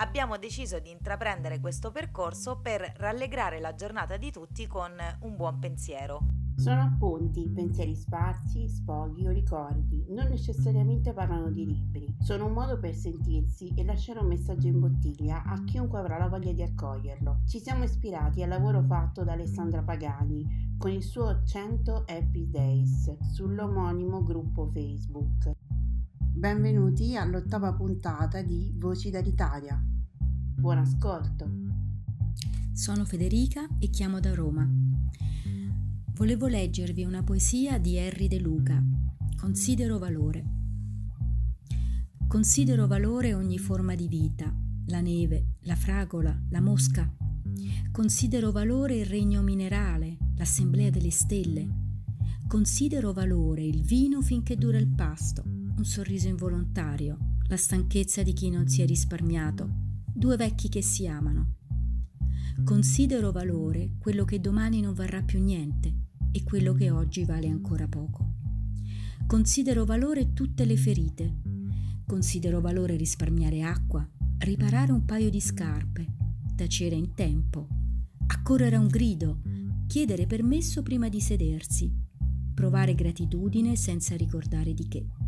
abbiamo deciso di intraprendere questo percorso per rallegrare la giornata di tutti con un buon pensiero. Sono appunti, pensieri sparsi, sfoghi o ricordi, non necessariamente parlano di libri. Sono un modo per sentirsi e lasciare un messaggio in bottiglia a chiunque avrà la voglia di accoglierlo. Ci siamo ispirati al lavoro fatto da Alessandra Pagani con il suo 100 Happy Days sull'omonimo gruppo Facebook. Benvenuti all'ottava puntata di Voci dall'Italia. Buon ascolto. Sono Federica e chiamo da Roma. Volevo leggervi una poesia di Henry De Luca. Considero valore. Considero valore ogni forma di vita, la neve, la fragola, la mosca. Considero valore il regno minerale, l'assemblea delle stelle. Considero valore il vino finché dura il pasto un sorriso involontario, la stanchezza di chi non si è risparmiato, due vecchi che si amano. Considero valore quello che domani non varrà più niente e quello che oggi vale ancora poco. Considero valore tutte le ferite. Considero valore risparmiare acqua, riparare un paio di scarpe, tacere in tempo, accorrere a un grido, chiedere permesso prima di sedersi, provare gratitudine senza ricordare di che.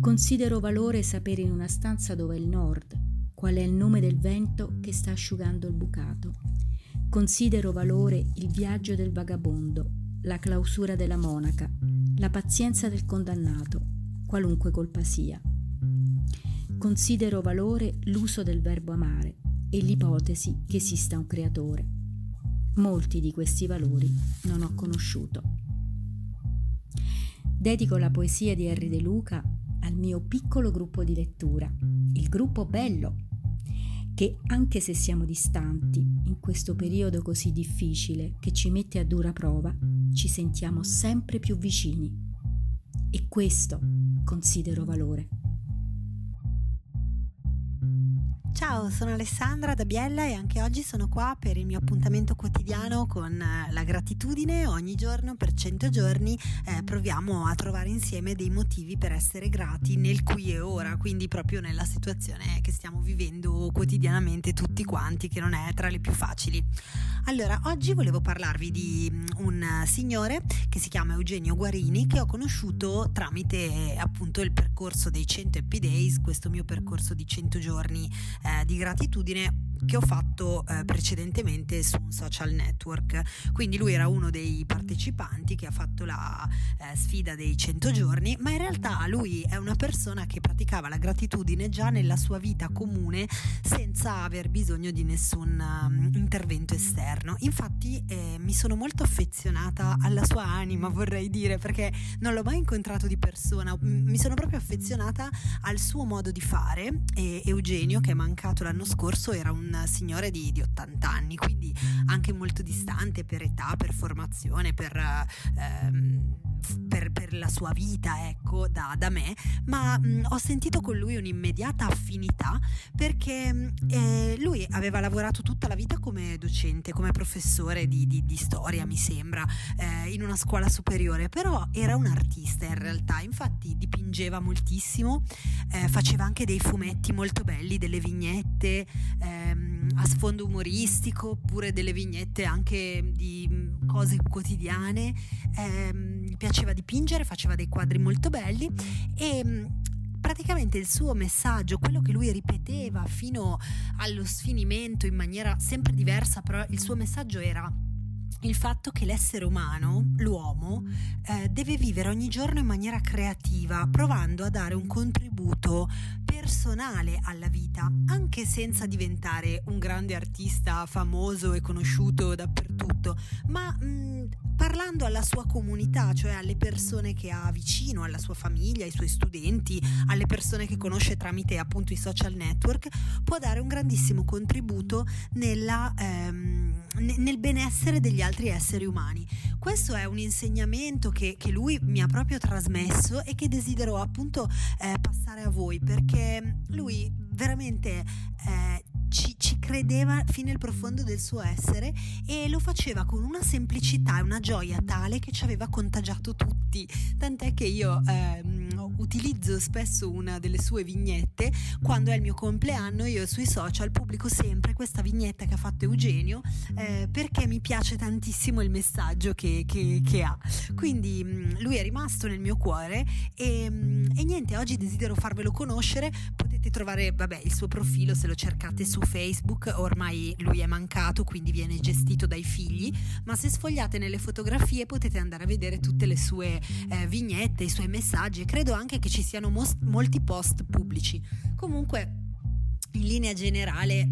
Considero valore sapere in una stanza dove è il nord, qual è il nome del vento che sta asciugando il bucato. Considero valore il viaggio del vagabondo, la clausura della monaca, la pazienza del condannato, qualunque colpa sia. Considero valore l'uso del verbo amare e l'ipotesi che esista un creatore. Molti di questi valori non ho conosciuto. Dedico la poesia di Henry De Luca al mio piccolo gruppo di lettura, il gruppo Bello, che anche se siamo distanti in questo periodo così difficile che ci mette a dura prova, ci sentiamo sempre più vicini. E questo considero valore. Ciao, sono Alessandra da Biella e anche oggi sono qua per il mio appuntamento quotidiano con eh, la gratitudine. Ogni giorno per 100 giorni eh, proviamo a trovare insieme dei motivi per essere grati nel qui e ora, quindi proprio nella situazione che stiamo vivendo quotidianamente tutti quanti, che non è tra le più facili. Allora, oggi volevo parlarvi di mm, un signore che si chiama Eugenio Guarini che ho conosciuto tramite appunto il percorso dei 100 Happy Days, questo mio percorso di 100 giorni eh, di gratitudine che ho fatto eh, precedentemente su un social network. Quindi lui era uno dei partecipanti che ha fatto la eh, sfida dei 100 giorni, ma in realtà lui è una persona che praticava la gratitudine già nella sua vita comune senza aver bisogno di nessun um, intervento esterno. Infatti eh, mi sono molto affezionata alla sua anima, vorrei dire, perché non l'ho mai incontrato di persona, mi sono proprio affezionata al suo modo di fare e Eugenio che è mancato l'anno scorso era un signore di, di 80 anni, quindi anche molto distante per età, per formazione, per, ehm, per, per la sua vita, ecco, da, da me, ma mh, ho sentito con lui un'immediata affinità perché eh, lui aveva lavorato tutta la vita come docente, come professore di, di, di storia, mi sembra, eh, in una scuola superiore, però era un artista in realtà, infatti dipingeva moltissimo, eh, faceva anche dei fumetti molto belli, delle vignette. Ehm, a sfondo umoristico oppure delle vignette anche di mm, cose quotidiane. Eh, piaceva dipingere, faceva dei quadri molto belli e mm, praticamente il suo messaggio, quello che lui ripeteva fino allo sfinimento in maniera sempre diversa, però il suo messaggio era il fatto che l'essere umano, l'uomo, eh, deve vivere ogni giorno in maniera creativa, provando a dare un contributo personale alla vita, anche senza diventare un grande artista famoso e conosciuto dappertutto, ma mh, parlando alla sua comunità, cioè alle persone che ha vicino, alla sua famiglia, ai suoi studenti, alle persone che conosce tramite appunto i social network, può dare un grandissimo contributo nella, ehm, nel benessere degli altri esseri umani. Questo è un insegnamento che, che lui mi ha proprio trasmesso e che desidero appunto eh, a voi perché lui veramente eh, ci, ci, credeva fino nel profondo del suo essere e lo faceva con una semplicità e una gioia tale che ci aveva contagiato tutti. Tant'è che io ehm, utilizzo spesso una delle sue vignette quando è il mio compleanno. Io sui social pubblico sempre questa vignetta che ha fatto Eugenio eh, perché mi piace tantissimo il messaggio che, che, che ha. Quindi mm, lui è rimasto nel mio cuore e, mm, e niente, oggi desidero farvelo conoscere. Potete trovare vabbè, il suo profilo se lo cercate su Facebook, ormai lui è mancato, quindi viene gestito dai figli, ma se sfogliate nelle fotografie potete andare a vedere tutte le sue eh, vignette, i suoi messaggi e credo anche che ci siano mos- molti post pubblici. Comunque, in linea generale,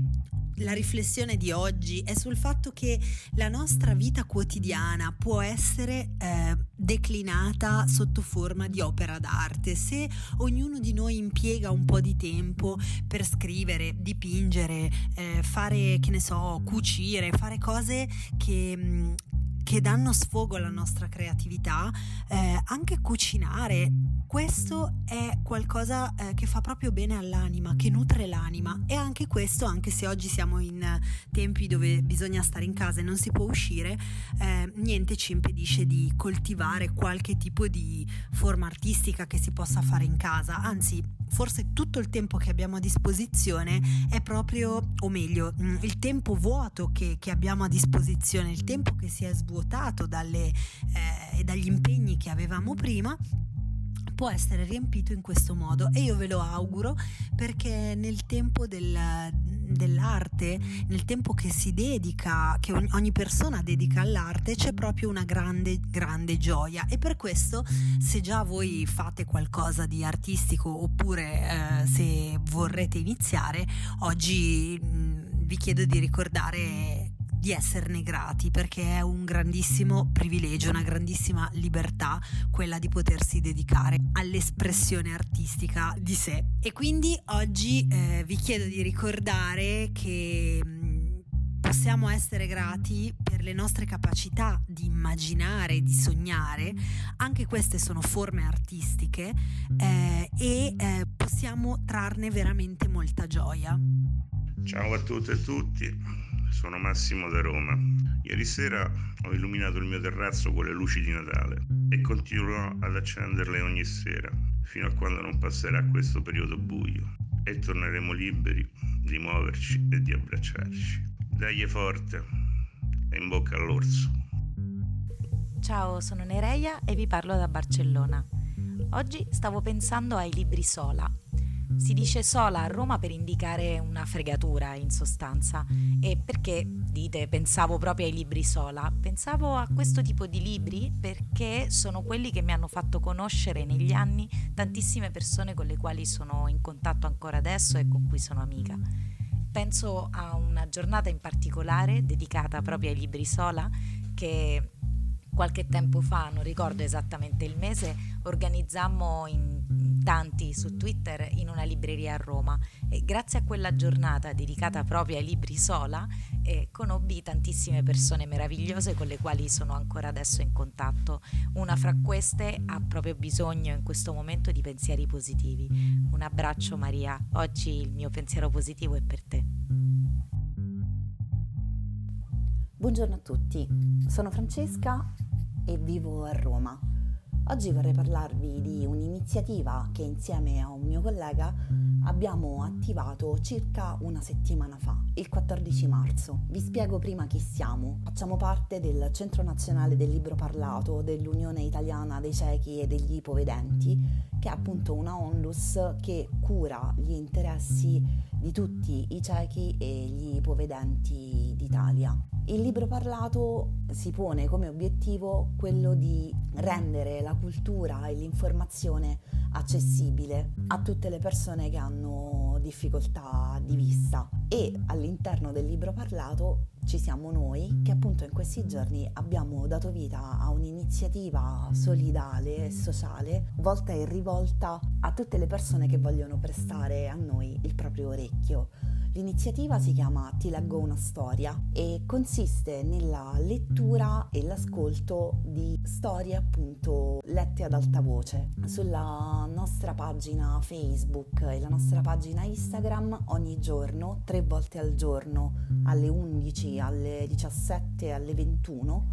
la riflessione di oggi è sul fatto che la nostra vita quotidiana può essere eh, declinata sotto forma di opera d'arte. Se ognuno di noi impiega un po' di tempo per scrivere, dipingere, eh, fare, che ne so, cucire, fare cose che, mm, che danno sfogo alla nostra creatività, eh, anche cucinare. Questo è qualcosa eh, che fa proprio bene all'anima, che nutre l'anima e anche questo, anche se oggi siamo in tempi dove bisogna stare in casa e non si può uscire, eh, niente ci impedisce di coltivare qualche tipo di forma artistica che si possa fare in casa, anzi forse tutto il tempo che abbiamo a disposizione è proprio, o meglio, mm, il tempo vuoto che, che abbiamo a disposizione, il tempo che si è svuotato dalle, eh, dagli impegni che avevamo prima può essere riempito in questo modo. E io ve lo auguro perché nel tempo del, dell'arte, nel tempo che si dedica, che ogni persona dedica all'arte, c'è proprio una grande, grande gioia. E per questo se già voi fate qualcosa di artistico oppure eh, se vorrete iniziare, oggi mh, mm, vi chiedo di ricordare di esserne grati perché è un grandissimo privilegio, una grandissima libertà quella di potersi dedicare all'espressione artistica di sé. E quindi oggi eh, vi chiedo di ricordare che mm, possiamo essere grati per le nostre capacità di immaginare, di sognare, anche queste sono forme artistiche eh, e eh, possiamo trarne veramente molta gioia. Ciao a tutte e tutti, sono Massimo da Roma. Ieri sera ho illuminato il mio terrazzo con le luci di Natale e continuerò ad accenderle ogni sera, fino a quando non passerà questo periodo buio e torneremo liberi di muoverci e di abbracciarci. Dai forte e in bocca all'orso. Ciao, sono Nereia e vi parlo da Barcellona. Oggi stavo pensando ai libri Sola, si dice sola a Roma per indicare una fregatura in sostanza. E perché dite pensavo proprio ai libri sola? Pensavo a questo tipo di libri perché sono quelli che mi hanno fatto conoscere negli anni tantissime persone con le quali sono in contatto ancora adesso e con cui sono amica. Penso a una giornata in particolare dedicata proprio ai libri sola che qualche tempo fa, non ricordo esattamente il mese, organizzammo in tanti su Twitter in una libreria a Roma e grazie a quella giornata dedicata proprio ai libri sola eh, conobbi tantissime persone meravigliose con le quali sono ancora adesso in contatto. Una fra queste ha proprio bisogno in questo momento di pensieri positivi. Un abbraccio Maria, oggi il mio pensiero positivo è per te. Buongiorno a tutti, sono Francesca e vivo a Roma. Oggi vorrei parlarvi di un'iniziativa che insieme a un mio collega abbiamo attivato circa una settimana fa, il 14 marzo. Vi spiego prima chi siamo. Facciamo parte del Centro Nazionale del Libro Parlato dell'Unione Italiana dei Ciechi e degli Ipovedenti, che è appunto una onlus che cura gli interessi di tutti i ciechi e gli ipovedenti d'Italia. Il libro parlato si pone come obiettivo quello di rendere la cultura e l'informazione accessibile a tutte le persone che hanno difficoltà di vista e all'interno del libro parlato ci siamo noi che appunto in questi giorni abbiamo dato vita a un'iniziativa solidale e sociale volta e rivolta a tutte le persone che vogliono prestare a noi il proprio orecchio. L'iniziativa si chiama Ti leggo una storia e consiste nella lettura e l'ascolto di storie appunto lette ad alta voce. Sulla nostra pagina Facebook e la nostra pagina Instagram ogni giorno, tre volte al giorno, alle 11, alle 17, alle 21,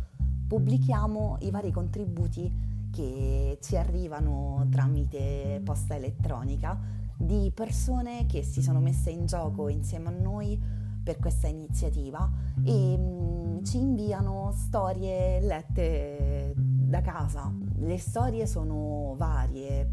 pubblichiamo i vari contributi che ci arrivano tramite posta elettronica di persone che si sono messe in gioco insieme a noi per questa iniziativa e mm, ci inviano storie lette da casa. Le storie sono varie,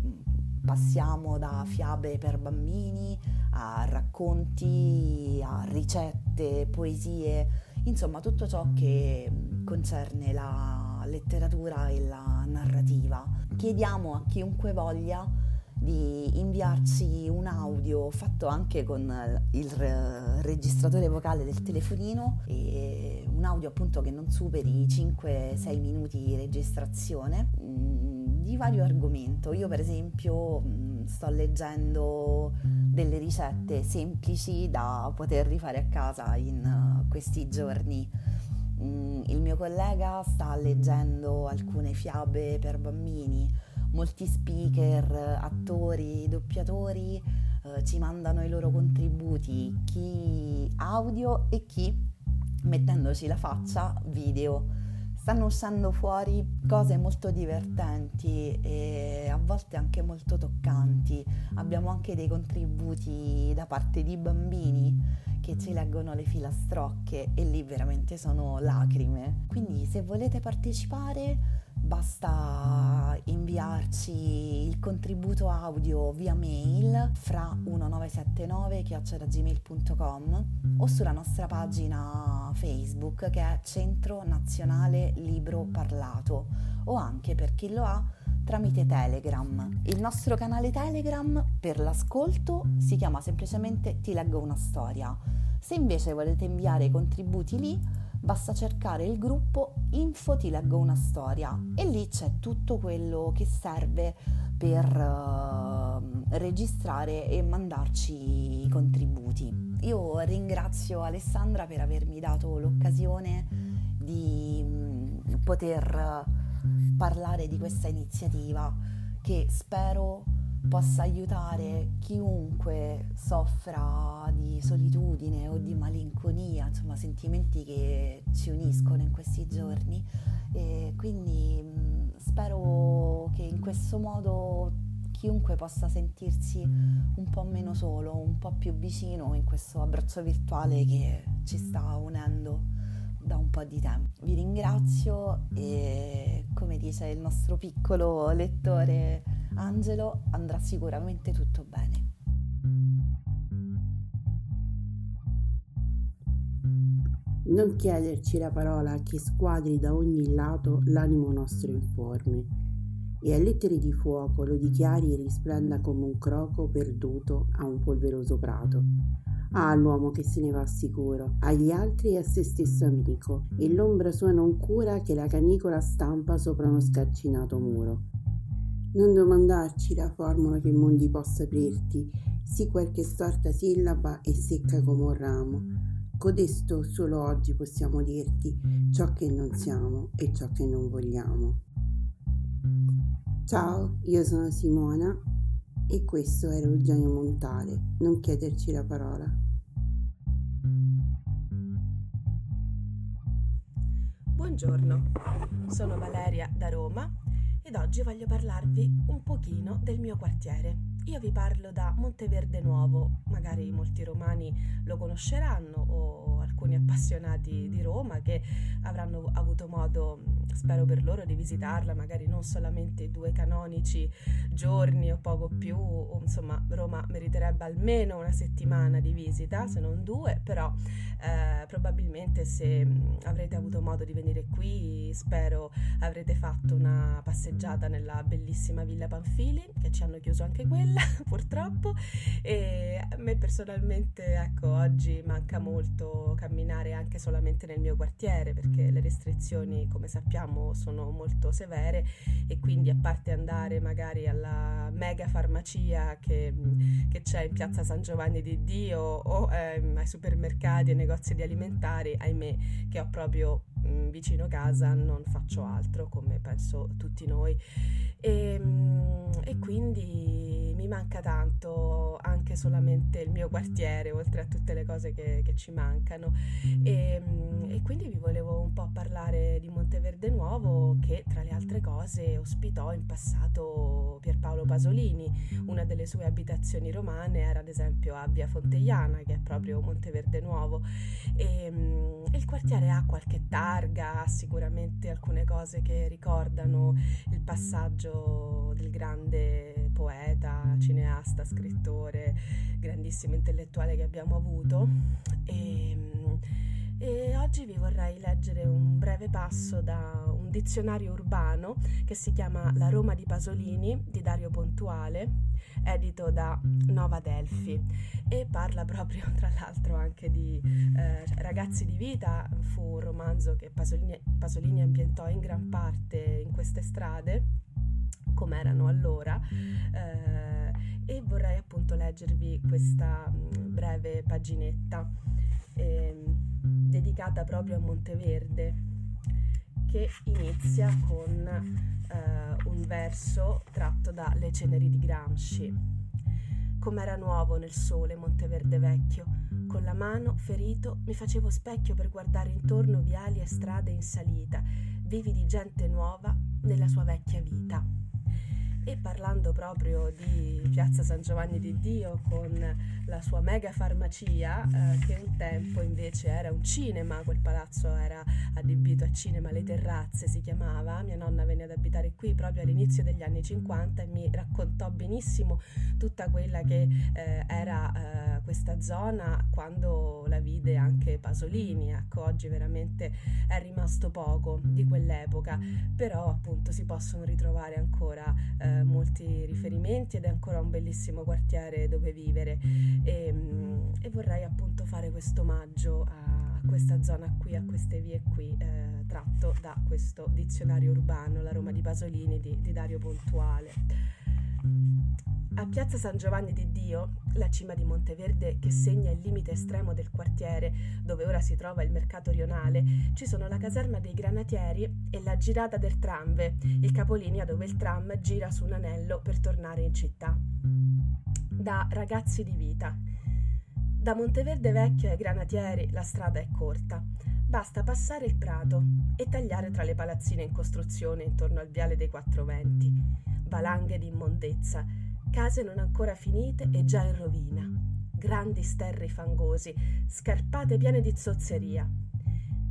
passiamo da fiabe per bambini a racconti, a ricette, poesie, insomma tutto ciò che concerne la letteratura e la narrativa. Chiediamo a chiunque voglia di inviarci un audio fatto anche con il registratore vocale del telefonino e un audio appunto che non superi i 5-6 minuti di registrazione mm, di vario argomento. Io per esempio mm, sto leggendo delle ricette semplici da poter rifare a casa in questi giorni. Mm, il mio collega sta leggendo alcune fiabe per bambini molti speaker, attori, doppiatori eh, ci mandano i loro contributi, chi audio e chi mettendoci la faccia video. Stanno uscendo fuori cose molto divertenti e a volte anche molto toccanti. Abbiamo anche dei contributi da parte di bambini che ci leggono le filastrocche e lì veramente sono lacrime. Quindi se volete partecipare basta inviarci il contributo audio via mail fra 1979 gmail.com o sulla nostra pagina Facebook che è Centro Nazionale Libro Parlato o anche per chi lo ha tramite Telegram. Il nostro canale Telegram per l'ascolto si chiama semplicemente Ti leggo una storia. Se invece volete inviare i contributi lì, basta cercare il gruppo Info ti leggo una storia e lì c'è tutto quello che serve per uh, registrare e mandarci i contributi. Io ringrazio Alessandra per avermi dato l'occasione di um, poter parlare di questa iniziativa che spero possa aiutare chiunque soffra di solitudine o di malinconia, insomma sentimenti che ci uniscono in questi giorni e quindi mh, spero che in questo modo chiunque possa sentirsi un po' meno solo, un po' più vicino in questo abbraccio virtuale che ci sta unendo da un po' di tempo. Vi ringrazio e come dice il nostro piccolo lettore Angelo andrà sicuramente tutto bene. Non chiederci la parola che squadri da ogni lato l'animo nostro informe e a lettere di fuoco lo dichiari e risplenda come un croco perduto a un polveroso prato. Ah, l'uomo che se ne va sicuro, agli altri e a se stesso amico, e l'ombra sua non cura che la canicola stampa sopra uno scarcinato muro. Non domandarci la formula che mondi possa aprirti, sì qualche storta sillaba e secca come un ramo. Codesto solo oggi possiamo dirti ciò che non siamo e ciò che non vogliamo. Ciao, io sono Simona e questo era Eugenio Montale. Non chiederci la parola. Buongiorno, sono Valeria da Roma ed oggi voglio parlarvi un pochino del mio quartiere. Io vi parlo da Monteverde Nuovo, magari molti romani lo conosceranno o alcuni appassionati di Roma che avranno avuto modo spero per loro di visitarla, magari non solamente due canonici giorni o poco più, o, insomma Roma meriterebbe almeno una settimana di visita, se non due, però eh, probabilmente se mm, avrete avuto modo di venire qui, spero avrete fatto una passeggiata nella bellissima Villa Panfili, che ci hanno chiuso anche quella purtroppo, e a me personalmente ecco oggi manca molto camminare anche solamente nel mio quartiere perché le restrizioni come sappiamo sono molto severe e quindi a parte andare magari alla mega farmacia che, che c'è in piazza San Giovanni di Dio o ehm, ai supermercati e negozi di alimentari, ahimè che ho proprio mh, mm, vicino casa non faccio altro come penso tutti noi. E, mh, e quindi mi manca tanto anche solamente il mio quartiere oltre a tutte le cose che, che ci mancano. E, e, quindi vi volevo un po' parlare di Monteverde Nuovo che tra le altre cose ospitò in passato Pierpaolo Pasolini una delle sue abitazioni romane era ad esempio a Via Fonteiana che è proprio Monteverde Nuovo e, e il quartiere ha qualche targa ha sicuramente alcune cose che ricordano il passaggio del grande poeta, cineasta, scrittore, grandissimo intellettuale che abbiamo avuto. E, e oggi vi vorrei leggere un breve passo da un dizionario urbano che si chiama La Roma di Pasolini di Dario Pontuale, edito da Nova Delfi. E parla proprio tra l'altro anche di eh, Ragazzi di vita, fu un romanzo che Pasolini, Pasolini ambientò in gran parte in queste strade come erano allora eh, e vorrei appunto leggervi questa mm, breve paginetta. Eh, dedicata proprio a Monteverde che inizia con eh, un verso tratto da Le ceneri di Gramsci. Com'era nuovo nel sole Monteverde vecchio, con la mano ferito mi facevo specchio per guardare intorno viali e strade in salita, vivi di gente nuova nella sua vecchia vita. E parlando proprio di Piazza San Giovanni di Dio con la sua mega farmacia, eh, che un tempo invece era un cinema, quel palazzo era adibito a cinema, le terrazze si chiamava, mia nonna venne ad abitare qui proprio all'inizio degli anni 50 e mi raccontò benissimo tutta quella che eh, era eh, questa zona quando la vide anche Pasolini, ecco oggi veramente è rimasto poco di quell'epoca, però appunto si possono ritrovare ancora molti riferimenti ed è ancora un bellissimo quartiere dove vivere e, mm, e vorrei appunto fare questo omaggio a questa zona qui, a queste vie qui, eh, tratto da questo dizionario urbano, la Roma di Pasolini di, di Dario Pontuale. A Piazza San Giovanni di Dio, la cima di Monteverde che segna il limite estremo del quartiere, dove ora si trova il mercato rionale, ci sono la caserma dei granatieri e la girata del tramve, il capolinea dove il tram gira su un anello per tornare in città. Da ragazzi di vita. Da Monteverde Vecchio ai granatieri la strada è corta. Basta passare il prato e tagliare tra le palazzine in costruzione intorno al viale dei Quattro Venti. Valanghe di immondezza case non ancora finite e già in rovina, grandi sterri fangosi, scarpate piene di zozzeria.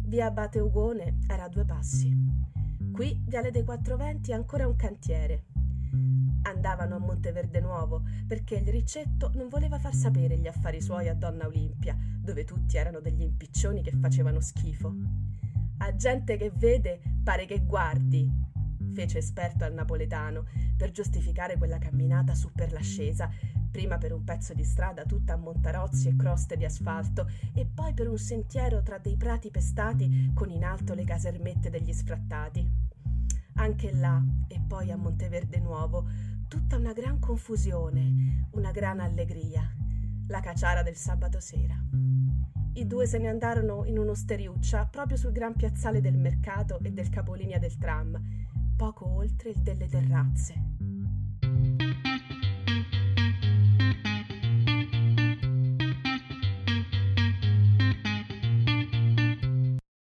Via Abate Ugone era a due passi. Qui, Viale dei Quattro Venti, ancora un cantiere. Andavano a Monteverde Nuovo perché il ricetto non voleva far sapere gli affari suoi a Donna Olimpia, dove tutti erano degli impiccioni che facevano schifo. A gente che vede pare che guardi, fece esperto al napoletano per giustificare quella camminata su per l'ascesa, prima per un pezzo di strada tutta a montarozzi e croste di asfalto e poi per un sentiero tra dei prati pestati con in alto le casermette degli sfrattati. Anche là, e poi a Monteverde Nuovo, tutta una gran confusione, una gran allegria, la caciara del sabato sera. I due se ne andarono in un'osteriuccia proprio sul gran piazzale del mercato e del capolinea del tram poco oltre il delle terrazze.